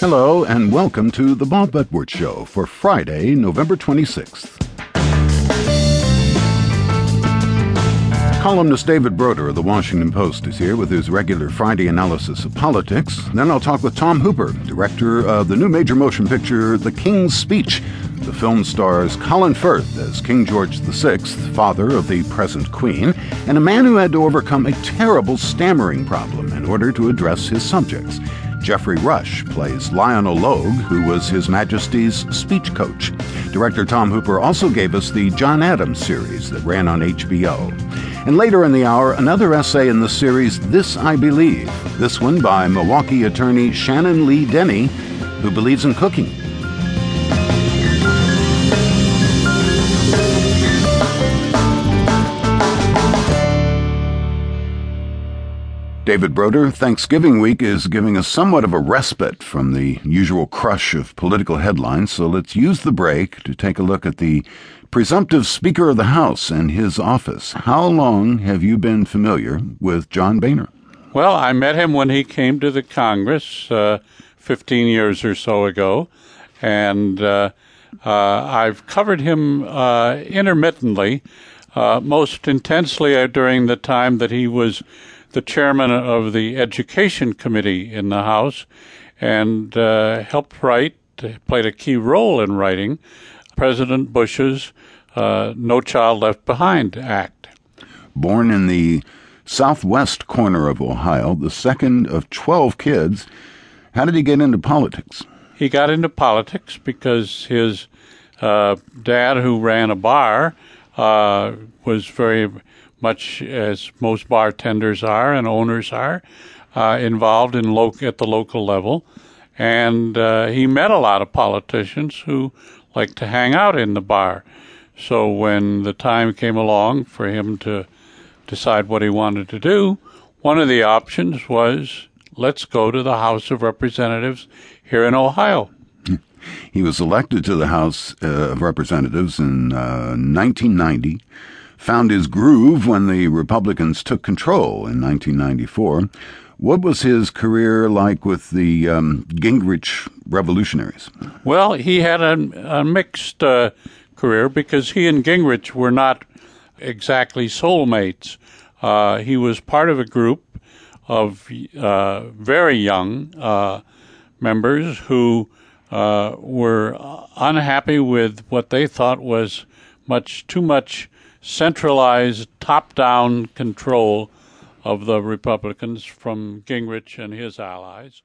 Hello, and welcome to the Bob Edwards Show for Friday, November 26th. Columnist David Broder of the Washington Post is here with his regular Friday analysis of politics. Then I'll talk with Tom Hooper, director of the new major motion picture The King's Speech. The film stars Colin Firth as King George VI, father of the present Queen, and a man who had to overcome a terrible stammering problem in order to address his subjects. Geoffrey Rush plays Lionel Logue, who was His Majesty's speech coach. Director Tom Hooper also gave us the John Adams series that ran on HBO. And later in the hour, another essay in the series This I Believe, this one by Milwaukee attorney Shannon Lee Denney, who believes in cooking. David Broder, Thanksgiving week is giving us somewhat of a respite from the usual crush of political headlines, so let's use the break to take a look at the presumptive Speaker of the House and his office. How long have you been familiar with John Boehner? Well, I met him when he came to the Congress uh, 15 years or so ago, and uh, uh, I've covered him uh, intermittently, uh, most intensely during the time that he was the chairman of the Education Committee in the House and uh, helped write, played a key role in writing President Bush's uh, No Child Left Behind Act. Born in the southwest corner of Ohio, the second of 12 kids, how did he get into politics? He got into politics because his uh, dad, who ran a bar, uh, was very much as most bartenders are and owners are, uh, involved in lo- at the local level. And uh, he met a lot of politicians who like to hang out in the bar. So when the time came along for him to decide what he wanted to do, one of the options was let's go to the House of Representatives here in Ohio. He was elected to the House uh, of Representatives in uh, 1990 found his groove when the Republicans took control in 1994. What was his career like with the um, Gingrich revolutionaries? Well, he had a, a mixed uh, career because he and Gingrich were not exactly soulmates. Uh, he was part of a group of uh, very young uh, members who uh, were unhappy with what they thought was much too much centralized, top down control of the Republicans from Gingrich and his allies.